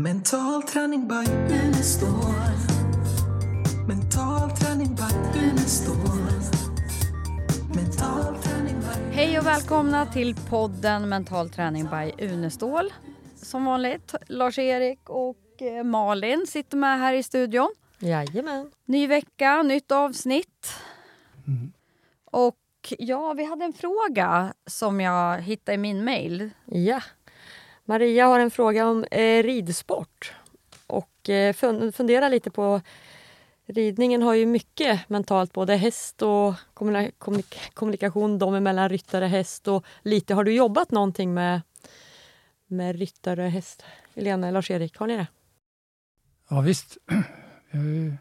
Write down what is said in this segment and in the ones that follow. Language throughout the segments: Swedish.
Mental träning by Unestål. Mental träning by Unestål. Mental träning by Hej och välkomna till podden Mental träning by Unestål. Som vanligt, Lars-Erik och eh, Malin sitter med här i studion. Jajamän. Ny vecka, nytt avsnitt. Och ja, vi hade en fråga som jag hittade i min mail. Ja. Maria har en fråga om eh, ridsport. Och eh, funderar lite på... Ridningen har ju mycket mentalt, både häst och kommuna- kommunik- kommunikation dem emellan, ryttare, häst och lite. Har du jobbat någonting med, med ryttare och häst? Elena, Lars-Erik, har ni det? Ja visst. Jag har ju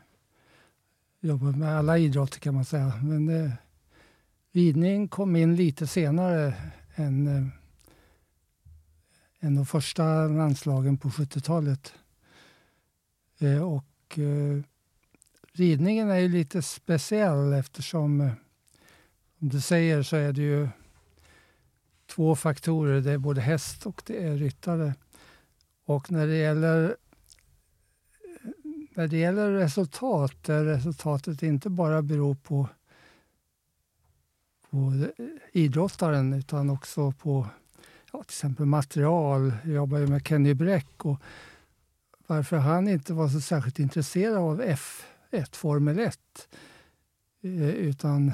jobbat med alla idrotter kan man säga. Men eh, ridning kom in lite senare än, eh, en av de första landslagen på 70-talet. Eh, och eh, ridningen är ju lite speciell eftersom, eh, som du säger, så är det ju två faktorer. Det är både häst och det är ryttare. Och när det gäller eh, när det gäller resultat, där resultatet inte bara beror på, på eh, idrottaren utan också på ja, till exempel material. Jag jobbar ju med Kenny Bräck och varför han inte var så särskilt intresserad av F1, Formel 1, eh, utan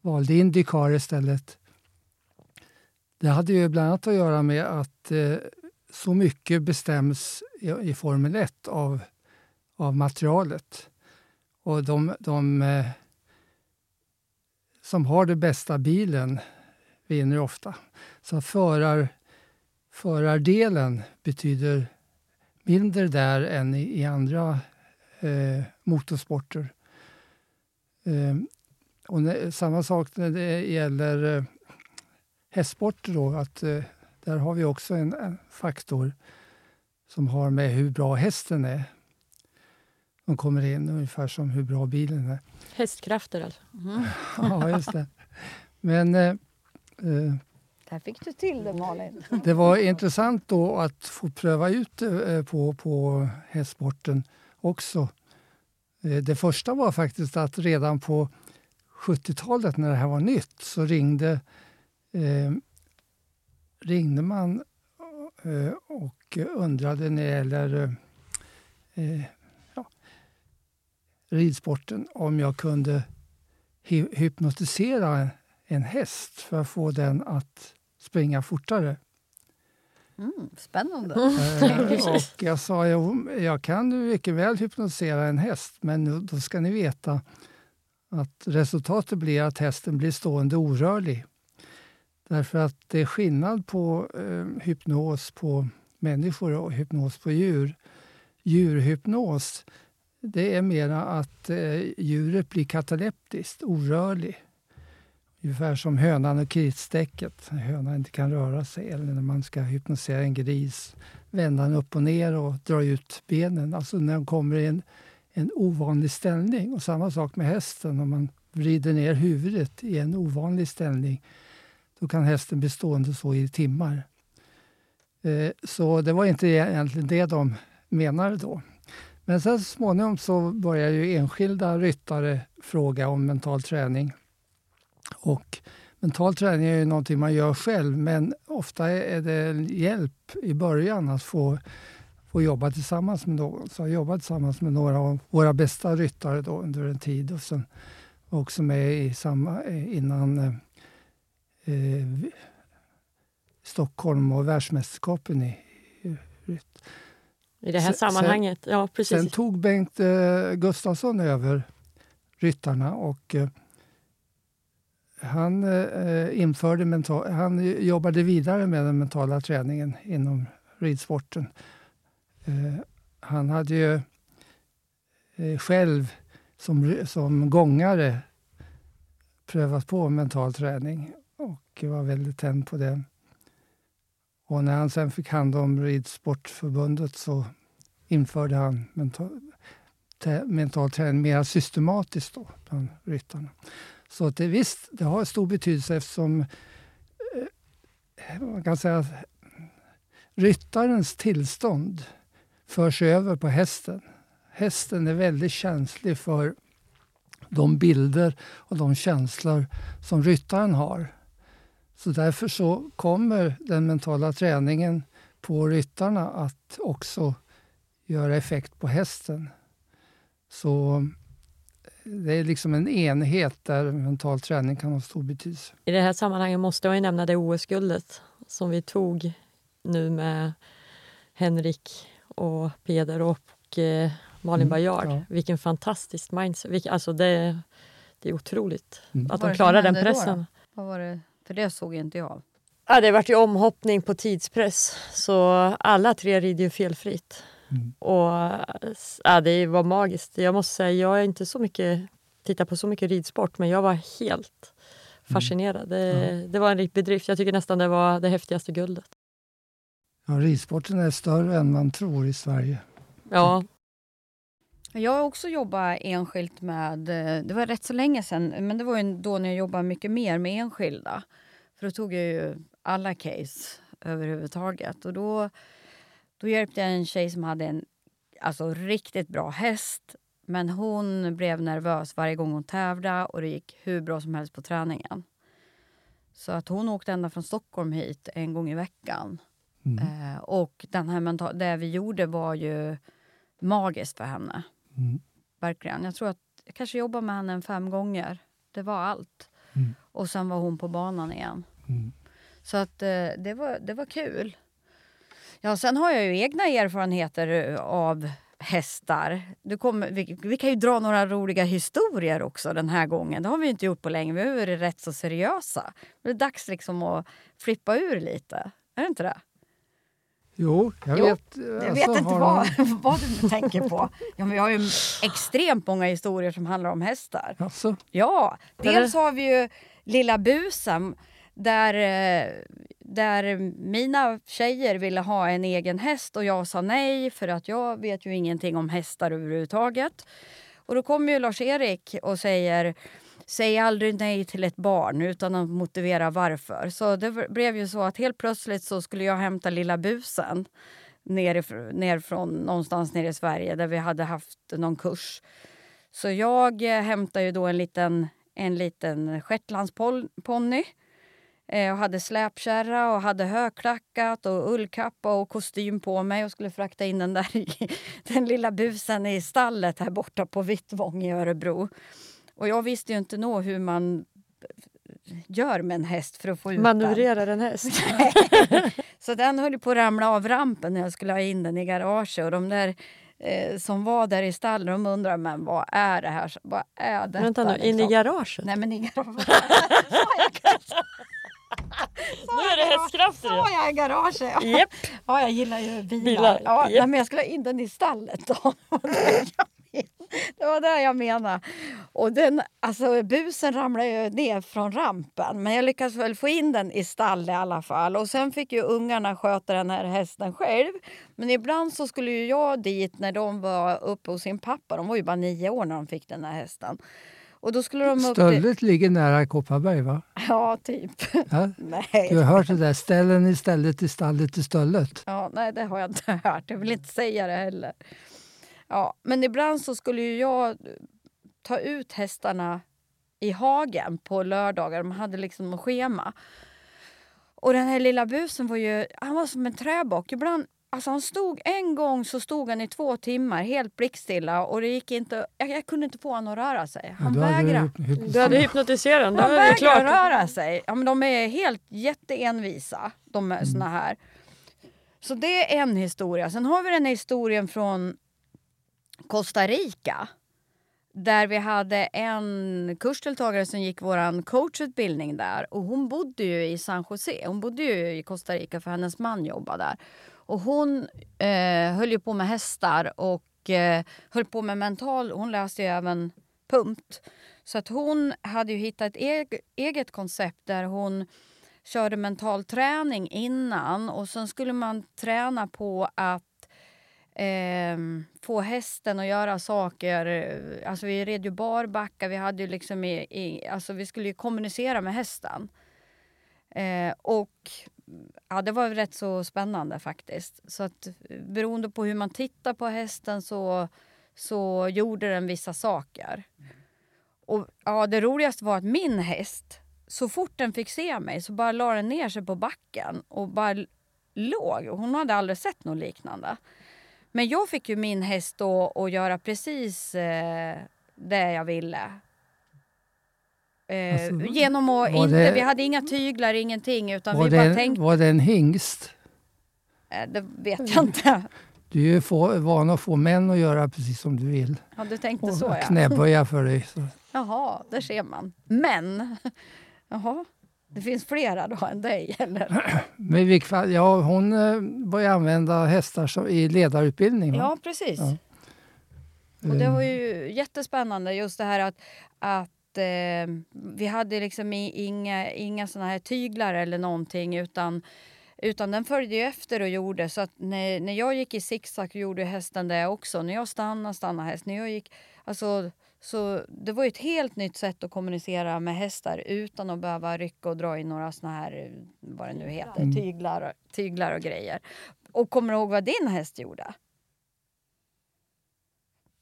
valde Indycar istället. Det hade ju bland annat att göra med att eh, så mycket bestäms i, Formel 1 av av materialet. Och de, de eh, som har den bästa bilen vinner ofta. Så förar, förardelen betyder mindre där än i, i andra eh, motorsporter. Eh, och när, samma sak när det gäller eh, hästsporter. Då, att, eh, där har vi också en, en faktor som har med hur bra hästen är de kommer in ungefär som hur bra bilen är. Hästkrafter alltså. Ja, just det. Men eh, Där fick du till det Malin. det var intressant då att få pröva ut eh, på, på hästsporten också. Eh, det första var faktiskt att redan på 70-talet när det här var nytt så ringde, eh, ringde man eh, och undrade när det gäller eh, ridsporten om jag kunde hy- hypnotisera en häst för att få den att springa fortare. Mm, spännande. Eh, och jag sa jo, jag kan mycket väl hypnotisera en häst men då ska ni veta att resultatet blir att hästen blir stående orörlig. Därför att det är skillnad på eh, hypnos på människor och hypnos på djur. Djurhypnos det är mera att eh, djuret blir kataleptiskt, orörlig. Ungefär som hönan och kritstäcket, När hönan inte kan röra sig. Eller när man ska hypnotisera en gris. Vända den upp och ner och dra ut benen. Alltså när de kommer i en, en ovanlig ställning. Och samma sak med hästen. Om man vrider ner huvudet i en ovanlig ställning. Då kan hästen bli stående så i timmar. Eh, så det var inte egentligen det de menade då. Men sen så småningom så började ju enskilda ryttare fråga om mental träning. Och mental träning är ju någonting man gör själv men ofta är det en hjälp i början att få, få jobba tillsammans med någon. Så jag jobbade tillsammans med några av våra bästa ryttare då under en tid och sen också med i samma, innan eh, eh, Stockholm och världsmästerskapen i, i rytt. I det här Sen- sammanhanget. Ja, precis. Sen tog Bengt eh, Gustafsson över ryttarna och eh, han, eh, eh införde mental, han jobbade vidare med den mentala träningen inom ridsporten. Eh, han hade ju eh, själv som, som gångare prövat på mental träning och var väldigt tänd på det. Och när han sen fick hand om Ridsportförbundet så införde han mental, mental träning mer systematiskt då, bland ryttarna. Så att det, visst, det har stor betydelse eftersom eh, man kan säga att ryttarens tillstånd förs över på hästen. Hästen är väldigt känslig för de bilder och de känslor som ryttaren har. Så därför så kommer den mentala träningen på ryttarna att också göra effekt på hästen. Så det är liksom en enhet där mental träning kan ha stor betydelse. I det här sammanhanget måste jag nämna det OS-guldet som vi tog nu med Henrik och Peder och eh, Malin mm, Bajard. Ja. Vilken fantastisk mindset. alltså det, det är otroligt mm. att de klarar den pressen. Vad var det? För det såg inte jag. Ja, det vart ju omhoppning på tidspress, så alla tre rider ju felfritt. Mm. Och ja, Det var magiskt. Jag måste säga, jag är inte så mycket tittar på så mycket ridsport, men jag var helt mm. fascinerad. Det, mm. det var en riktig bedrift. Jag tycker nästan det var det häftigaste guldet. Ja, ridsporten är större än man tror i Sverige. Ja. Jag har också jobbat enskilt med, det var rätt så länge sedan, men det var då när jag jobbade mycket mer med enskilda. För då tog jag ju alla case överhuvudtaget. Och då, då hjälpte jag en tjej som hade en alltså, riktigt bra häst. Men hon blev nervös varje gång hon tävlade och det gick hur bra som helst på träningen. Så att hon åkte ända från Stockholm hit en gång i veckan. Mm. Eh, och den här mental det vi gjorde var ju magiskt för henne. Mm. Verkligen. Jag tror att jag kanske jobbade med henne fem gånger. Det var allt. Mm. Och sen var hon på banan igen. Mm. Så att eh, det, var, det var kul. Ja, sen har jag ju egna erfarenheter av hästar. Du kommer, vi, vi, kan ju dra några roliga historier också den här gången. Det har vi inte gjort på länge. Vi har varit rätt så seriösa. Det är dags liksom att flippa ur lite. Är det inte det? Jo, jag jo, vet. Jag alltså, vet inte vad, vad du tänker på. Ja, men vi har ju extremt många historier som handlar om hästar. Alltså. Ja, dels har vi ju Lilla Busen där, eh, där mina tjejer ville ha en egen häst och jag sa nej för att jag vet ju ingenting om hästar överhuvudtaget. Och då kommer ju Lars-Erik och säger Säg aldrig nej till ett barn utan att motivera varför. Så det blev ju så att helt plötsligt så skulle jag hämta lilla busen nerifrån, nerifrån, någonstans nere i Sverige där vi hade haft någon kurs. Så jag eh, hämtade ju då en liten, en liten shetlandsponny och hade släpkärra och hade högklackat och ullkappa och kostym på mig och skulle frakta in den där den lilla busen i stallet här borta på Vittvång i Örebro. Och jag visste ju inte nå hur man gör med en häst för att få ut Manövrerar en häst? så den höll på att ramla av rampen när jag skulle ha in den i garaget. Och de där eh, som var där i stallet de undrar men vad är det här? Vad är detta? Vänta nu, liksom? in i liksom? garaget? Nej men i garaget. nu är det hästkrafter Sa jag i garaget? Yep. Ja, jag gillar ju bilar. bilar. Ja, yep. men jag skulle ha in den i stallet. Då. det var det jag menade. Och den, alltså, busen ramlade ju ner från rampen men jag lyckades väl få in den i stall i alla fall. Och Sen fick ju ungarna sköta den här hästen själv. Men ibland så skulle ju jag dit när de var uppe hos sin pappa. De var ju bara nio år när de fick den här hästen. Och då skulle de Stöllet ligger nära Kopparberg va? Ja, typ. Ja? nej. Du har hört det där, ställen i stället i stallet i stöllet. Ja, nej det har jag inte hört. Jag vill inte säga det heller. Ja, men ibland så skulle jag ta ut hästarna i hagen på lördagar. De hade liksom ett schema. Och den här lilla busen var ju, han var som en träbock. Ibland, alltså han stod en gång så stod han i två timmar helt blickstilla och det gick inte, jag, jag kunde inte få honom att röra sig. Han ja, vägrade. Du hade hypnotiserat honom. Han vägrade röra sig. Ja, men de är helt jätteenvisa, de mm. såna här. Så det är en historia. Sen har vi den här historien från Costa Rica där vi hade en kursdeltagare som gick vår coachutbildning där. Och hon bodde ju i San Jose. Hon bodde ju i Costa Rica för hennes man jobbade där. Och hon eh, höll ju på med hästar och eh, höll på med mental... Hon läste ju även pumpt. Så att hon hade ju hittat ett eget koncept där hon körde mental träning innan och sen skulle man träna på att eh, få hästen att göra saker. Alltså vi red ju barbacka, vi hade ju liksom i, i, alltså vi skulle ju kommunicera med hästen. Eh, och ja, det var rätt så spännande faktiskt. Så att beroende på hur man tittar på hästen så, så gjorde den vissa saker. Och ja, det roligaste var att min häst, så fort den fick se mig så bara la den ner sig på backen och bara låg. Hon hade aldrig sett något liknande. Men jag fick ju min häst då att göra precis eh, det jag ville. Eh, Alltså, genom att inte, det- vi hade inga tyglar, ingenting utan vi bara det, tänkte, var det en hingst? eh, det vet jag inte. Du är ju få, van att få män att göra precis som du vill. Ja, du tänkte Och så ja. knäböja för dig. Så. Jaha, där ser man. Men, jaha, det finns flera då än dig eller? Men i vilket fall, ja, hon eh, började använda hästar som, i ledarutbildning. va? Ja, precis. Ja. Och det var ju jättespännande just det här att, att eh, vi hade liksom inga, inga såna här tyglar eller någonting utan, utan den följde efter och gjorde så att när, när jag gick i zigzag gjorde hästen det också. När jag stannade stannade hästen. När jag gick, alltså, så det var ett helt nytt sätt att kommunicera med hästar utan att behöva rycka och dra i några såna här, vad det nu heter, Mm. tyglar, tyglar och grejer. Och kommer du ihåg vad din häst gjorde?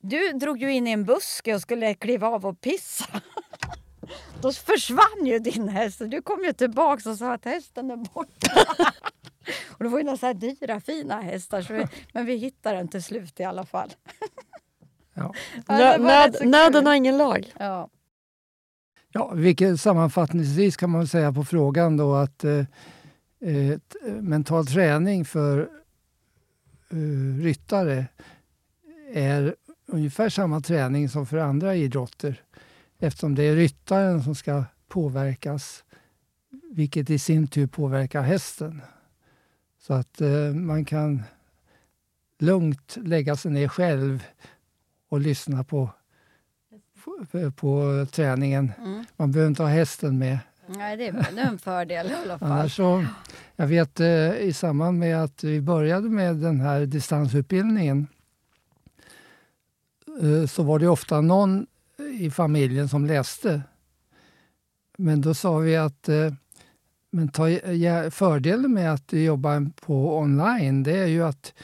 Du drog ju in i en buske och skulle kliva av och pissa. Då försvann ju din häst och du kom ju tillbaka och sa att hästen är borta. och det var ju några så här dyra fina hästar så vi, men vi hittade den till slut i alla fall. Ja. Ja, nöd, nöden har ingen lag. Ja. Ja, vilket sammanfattningsvis kan man säga på frågan då att eh, eh, mental träning för eh, ryttare är ungefär samma träning som för andra idrotter eftersom det är ryttaren som ska påverkas vilket i sin tur påverkar hästen. Så att eh, man kan lugnt lägga sig ner själv och lyssna på, på, på träningen. Mm. Man behöver inte ha hästen med. Nej, det är, en fördel i alla fall. Annars så, jag vet eh, i samband med att vi började med den här distansutbildningen Eh, så var det ofta någon i familjen som läste. Men då sa vi att eh, men ta, ja, fördelen med att jobba på online det är ju att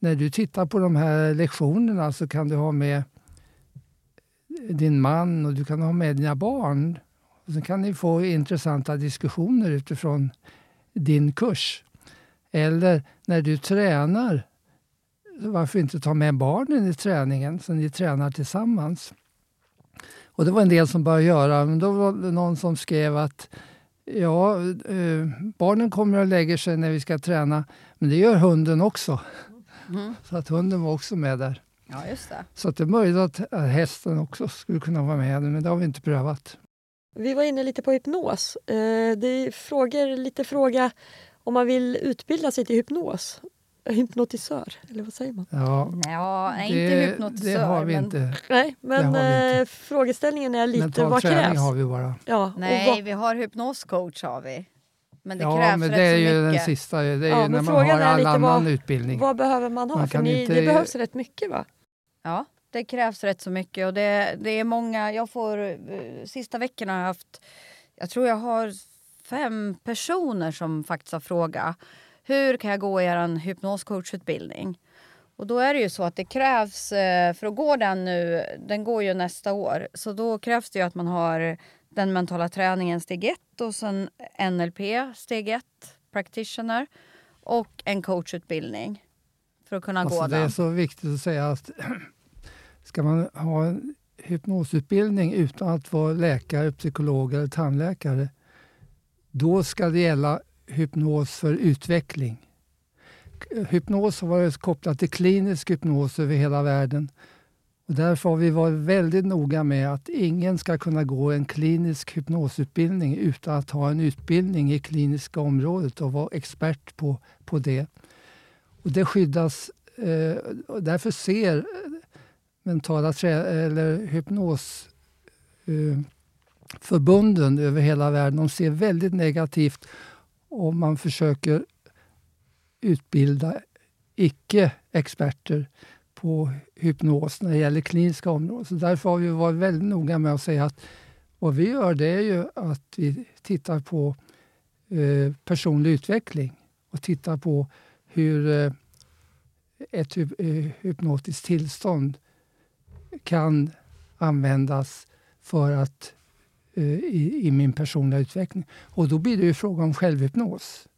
när du tittar på de här lektionerna så kan du ha med din man och du kan ha med dina barn. Och så kan ni få intressanta diskussioner utifrån din kurs. Eller när du tränar, varför inte ta med barnen i träningen så ni tränar tillsammans? Och det var en del som började göra, men då var det någon som skrev att ja, eh, barnen kommer och lägger sig när vi ska träna, men det gör hunden också. Mm. Så att hunden var också med där. Ja, just det. Så att det är möjligt att hästen också skulle kunna vara med, men det har vi inte prövat. Vi var inne lite på hypnos. Eh, det är frågor, lite fråga om man vill utbilda sig till hypnos. Hypnotisör, eller vad säger man? Ja, Ja, nej, inte det, hypnotisör. det har vi men, inte. Nej, men vi inte. eh, frågeställningen är lite Mental vad träning krävs? har vi bara. Ja, och Nej, vad, vi har hypnoscoach har vi. Men det ja, krävs men rätt det är så ju mycket. den sista. Det är Ja, ju men när man frågan har är all annan vad- utbildning. vad behöver man ha? Man För ni, inte- det behövs rätt mycket va? Ja, det krävs rätt så mycket. Och det, det är många, jag får, eh, sista veckorna har jag haft, jag tror jag har fem personer som faktiskt har frågat hur kan jag gå er hypnoscoachutbildning? Och då är det ju så att det krävs, eh, för att gå den nu, den går ju nästa år, så då krävs det ju att man har den mentala träningen steg ett och sen NLP steg ett, practitioner och en coachutbildning för att kunna Alltså, gå det är den. så viktigt att säga att ska man ha en hypnosutbildning utan att vara läkare, psykolog eller tandläkare, då ska det gälla hypnos för utveckling. Eh, hypnos har varit kopplat till klinisk hypnos över hela världen. Och därför har vi varit väldigt noga med att ingen ska kunna gå en klinisk hypnosutbildning utan att ha en utbildning i kliniska området och vara expert på, på det. Och det skyddas, eh, och därför ser eh, mentala trä eller hypnos eh, förbunden över hela världen, de ser väldigt negativt om man försöker utbilda icke-experter på hypnos när det gäller kliniska områden. Så därför har vi varit väldigt noga med att säga att vad vi gör det är ju att vi tittar på eh, personlig utveckling. och tittar på hur eh, ett hyp- eh, hypnotiskt tillstånd kan användas för att i, i min personliga utveckling. Och då blir det ju fråga om självhypnos.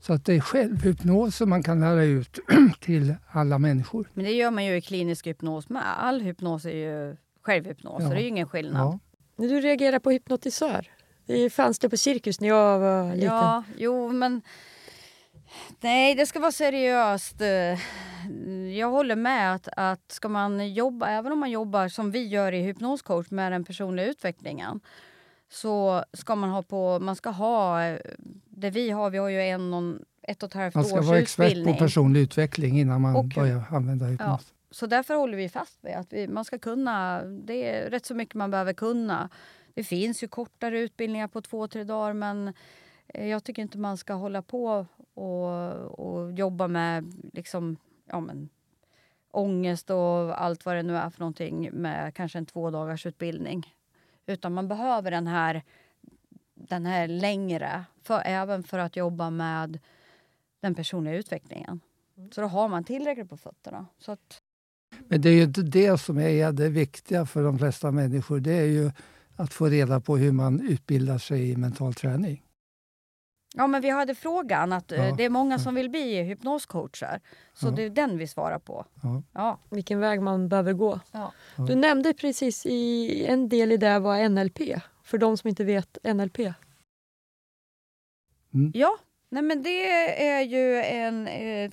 Så att det är självhypnos som man kan lära ut till alla människor. Men det gör man ju i klinisk hypnos med. All hypnos är ju självhypnos, Ja. så det är ju ingen skillnad. Ja. När du reagerar på hypnotisör. Det fanns det på cirkus när jag var liten. Ja, jo men... Nej, det ska vara seriöst. Eh, Jag håller med att, att ska man jobba, även om man jobbar som vi gör i hypnoscoach med den personliga utvecklingen, så ska man ha på, man ska ha, eh, det vi har, vi har ju en och, ett och ett halvt Man ska års vara expert utbildning. på personlig utveckling innan man Och- börjar använda hypnos. Så därför håller vi fast vid att vi, man ska kunna, det är rätt så mycket man behöver kunna. Det finns ju kortare utbildningar på två, tre dagar men eh, jag tycker inte man ska hålla på och, och jobba med liksom, ja, men, ångest och allt vad det nu är för någonting med kanske en två dagars utbildning. Utan man behöver den här, den här längre, för, även för att jobba med den personliga utvecklingen. Så då har man tillräckligt på fötterna. Så att, Men det är ju inte det som är det viktiga för de flesta människor. Det är ju att få reda på hur man utbildar sig i mental träning. Ja, men vi hade frågan att eh, Ja, det är många ja. som vill bli hypnoscoacher. Så Ja. det är den vi svarar på. Ja. Ja. Vilken väg man behöver gå. Du nämnde precis i en del i det var NLP. För de som inte vet NLP. ja, nej men det är ju en eh,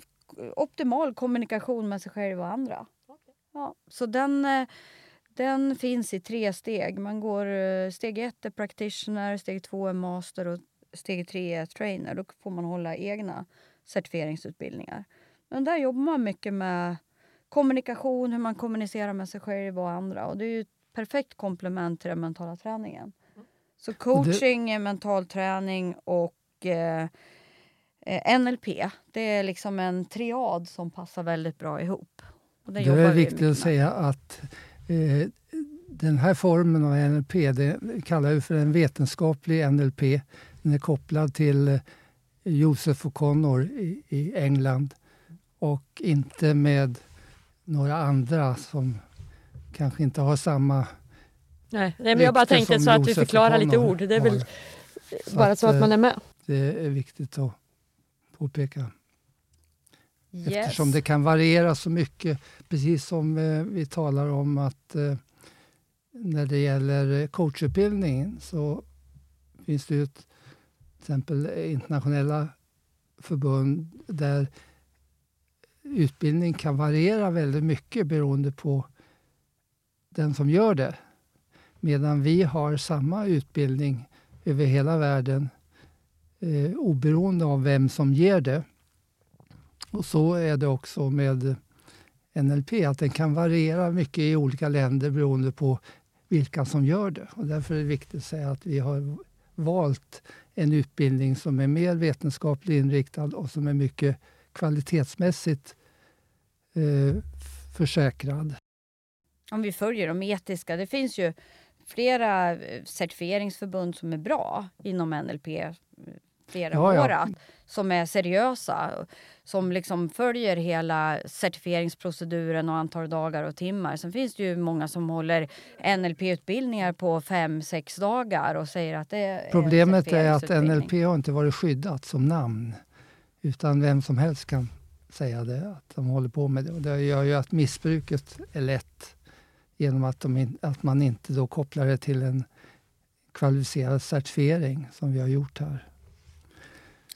optimal kommunikation med sig själv och andra. Ja, så den, eh, den finns i tre steg. Man går, eh, steg ett är practitioner, steg två är master och steg tre är trainer. Då får man hålla egna certifieringsutbildningar. Men där jobbar man mycket med kommunikation, hur man kommunicerar med sig själv och andra. Och det är ju ett perfekt komplement till den mentala träningen. Så coaching, är mental träning och eh, eh, NLP, det är liksom en triad som passar väldigt bra ihop. Och Det är vi viktigt att säga att eh, den här formen av NLP det kallar vi för en vetenskaplig NLP. Den är kopplad till eh, Joseph O'Connor i, i England och inte med några andra som kanske inte har samma Nej, nej men jag bara tänkte så att vi Joseph förklarar lite ord. Det är väl har. bara så att eh, man är med. Det är viktigt att påpeka. Yes. Eftersom det kan variera så mycket. Precis som eh, vi talar om att eh, när det gäller eh, coachutbildningen så finns det ju ett, exempel internationella förbund där utbildning kan variera väldigt mycket beroende på den som gör det. Medan vi har samma utbildning över hela världen eh, oberoende av vem som ger det. Och så är det också med NLP, att den kan variera mycket i olika länder beroende på vilka som gör det. Och därför är det viktigt att säga att vi har valt en utbildning som är mer vetenskapligt inriktad och som är mycket kvalitetsmässigt eh, försäkrad. Om vi följer de etiska. Det finns ju flera eh, certifieringsförbund som är bra inom NLP. Flera Ja, ja. år att, som är seriösa. Som liksom följer hela certifieringsproceduren och antal dagar och timmar. Sen finns det ju många som håller NLP-utbildningar på fem, sex dagar och säger att det är Problemet är att. NLP har inte varit skyddat som namn. Utan vem som helst kan säga det, att de håller på med det. Och det gör ju att missbruket är lätt genom att, in, att man inte då kopplar det till en kvalificerad certifiering som vi har gjort här.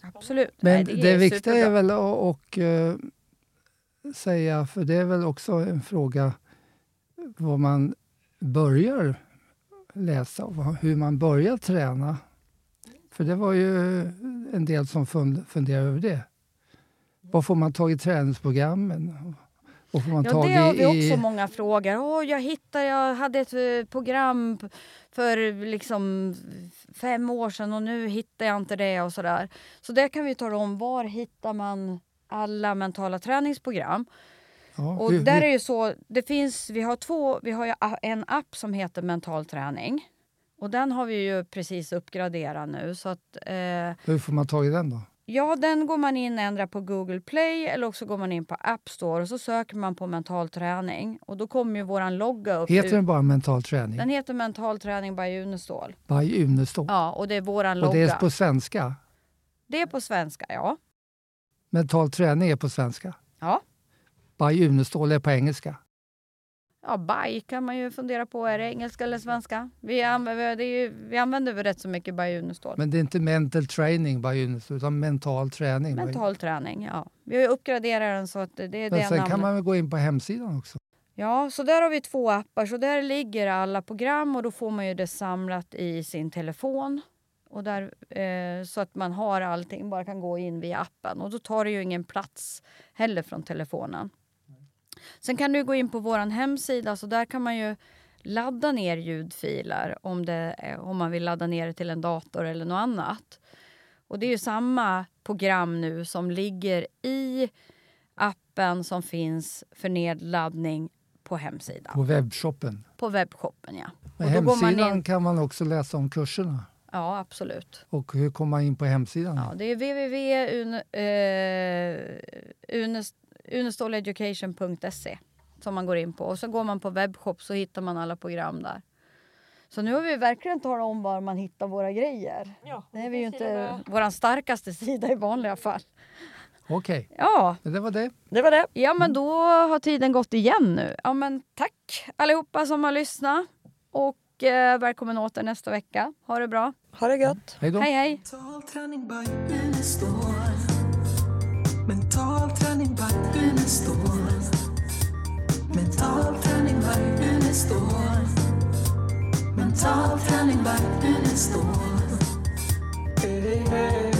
Absolut. Men Nej, det, är viktiga är superbra. väl att och, eh, säga, för det är väl också en fråga vad man börjar läsa och hur man börjar träna. För det var ju en del som fund, funderade över det. Vad får man tag i träningsprogrammen? Vad får man Ja, det har vi också i många frågor. Åh, jag hittade, jag hade ett eh, program för liksom fem år sedan och nu hittar jag inte det och sådär. Så där kan vi tala om var hittar man alla mentala träningsprogram. ja, Och hur- där hur- är ju så, det finns, vi har två, vi har en app som heter Mental träning. Och den har vi ju precis uppgraderat nu så att eh, hur får man tag i den då? Ja, den går man in och ändrar på Google Play eller också går man in på App Store och så söker man på mental träning. Och då kommer ju våran logga upp. Heter den bara mental träning? Den heter Mental träning by Unestål. By Unestål? Ja, och det är våran och logga. det är på svenska? Det är på svenska, ja. Mental träning är på svenska? Ja. By Unestål är på engelska? Ja, by kan man ju fundera på. Är det engelska eller svenska? Vi använder, det ju, vi använder väl rätt så mycket by Unestål. Men det är inte mental training by Unestål utan mental träning? Mental träning, ja. Vi har ju uppgraderat den så att det är Men det sen namnet. kan man väl gå in på hemsidan också? Ja, så där har vi två appar. Så där ligger alla program och då får man ju det samlat i sin telefon. Och där, eh, så att man har allting, bara kan gå in via appen. Och då tar det ju ingen plats heller från telefonen. Sen kan du gå in på vår hemsida, så där kan man ju ladda ner ljudfiler om, det, är- om man vill ladda ner det till en dator eller något annat. Och det är ju samma program nu som ligger i appen som finns för nedladdning på hemsidan. På webbshoppen? På webbshoppen, ja. Då går man hemsidan in- kan man också läsa om kurserna? Ja, absolut. Och hur kommer man in på hemsidan? Ja, det är www.uneståleducation.se som man går in på. Och så går man på webbshop så hittar man alla program där. Så nu har vi verkligen talat om var man hittar våra grejer. Ja, Det är vi ju inte vår starkaste sida i vanliga fall. Okej, Ja, men det var det. Det var det. ja men då har tiden gått igen nu. Ja men tack allihopa som har lyssnat. Och eh, välkommen åter nästa vecka. Ha det bra. Ha det gött. Hej då. Hej hej. Mental träning, vagnen står. Mental träning, vagnen står. Hey, hey.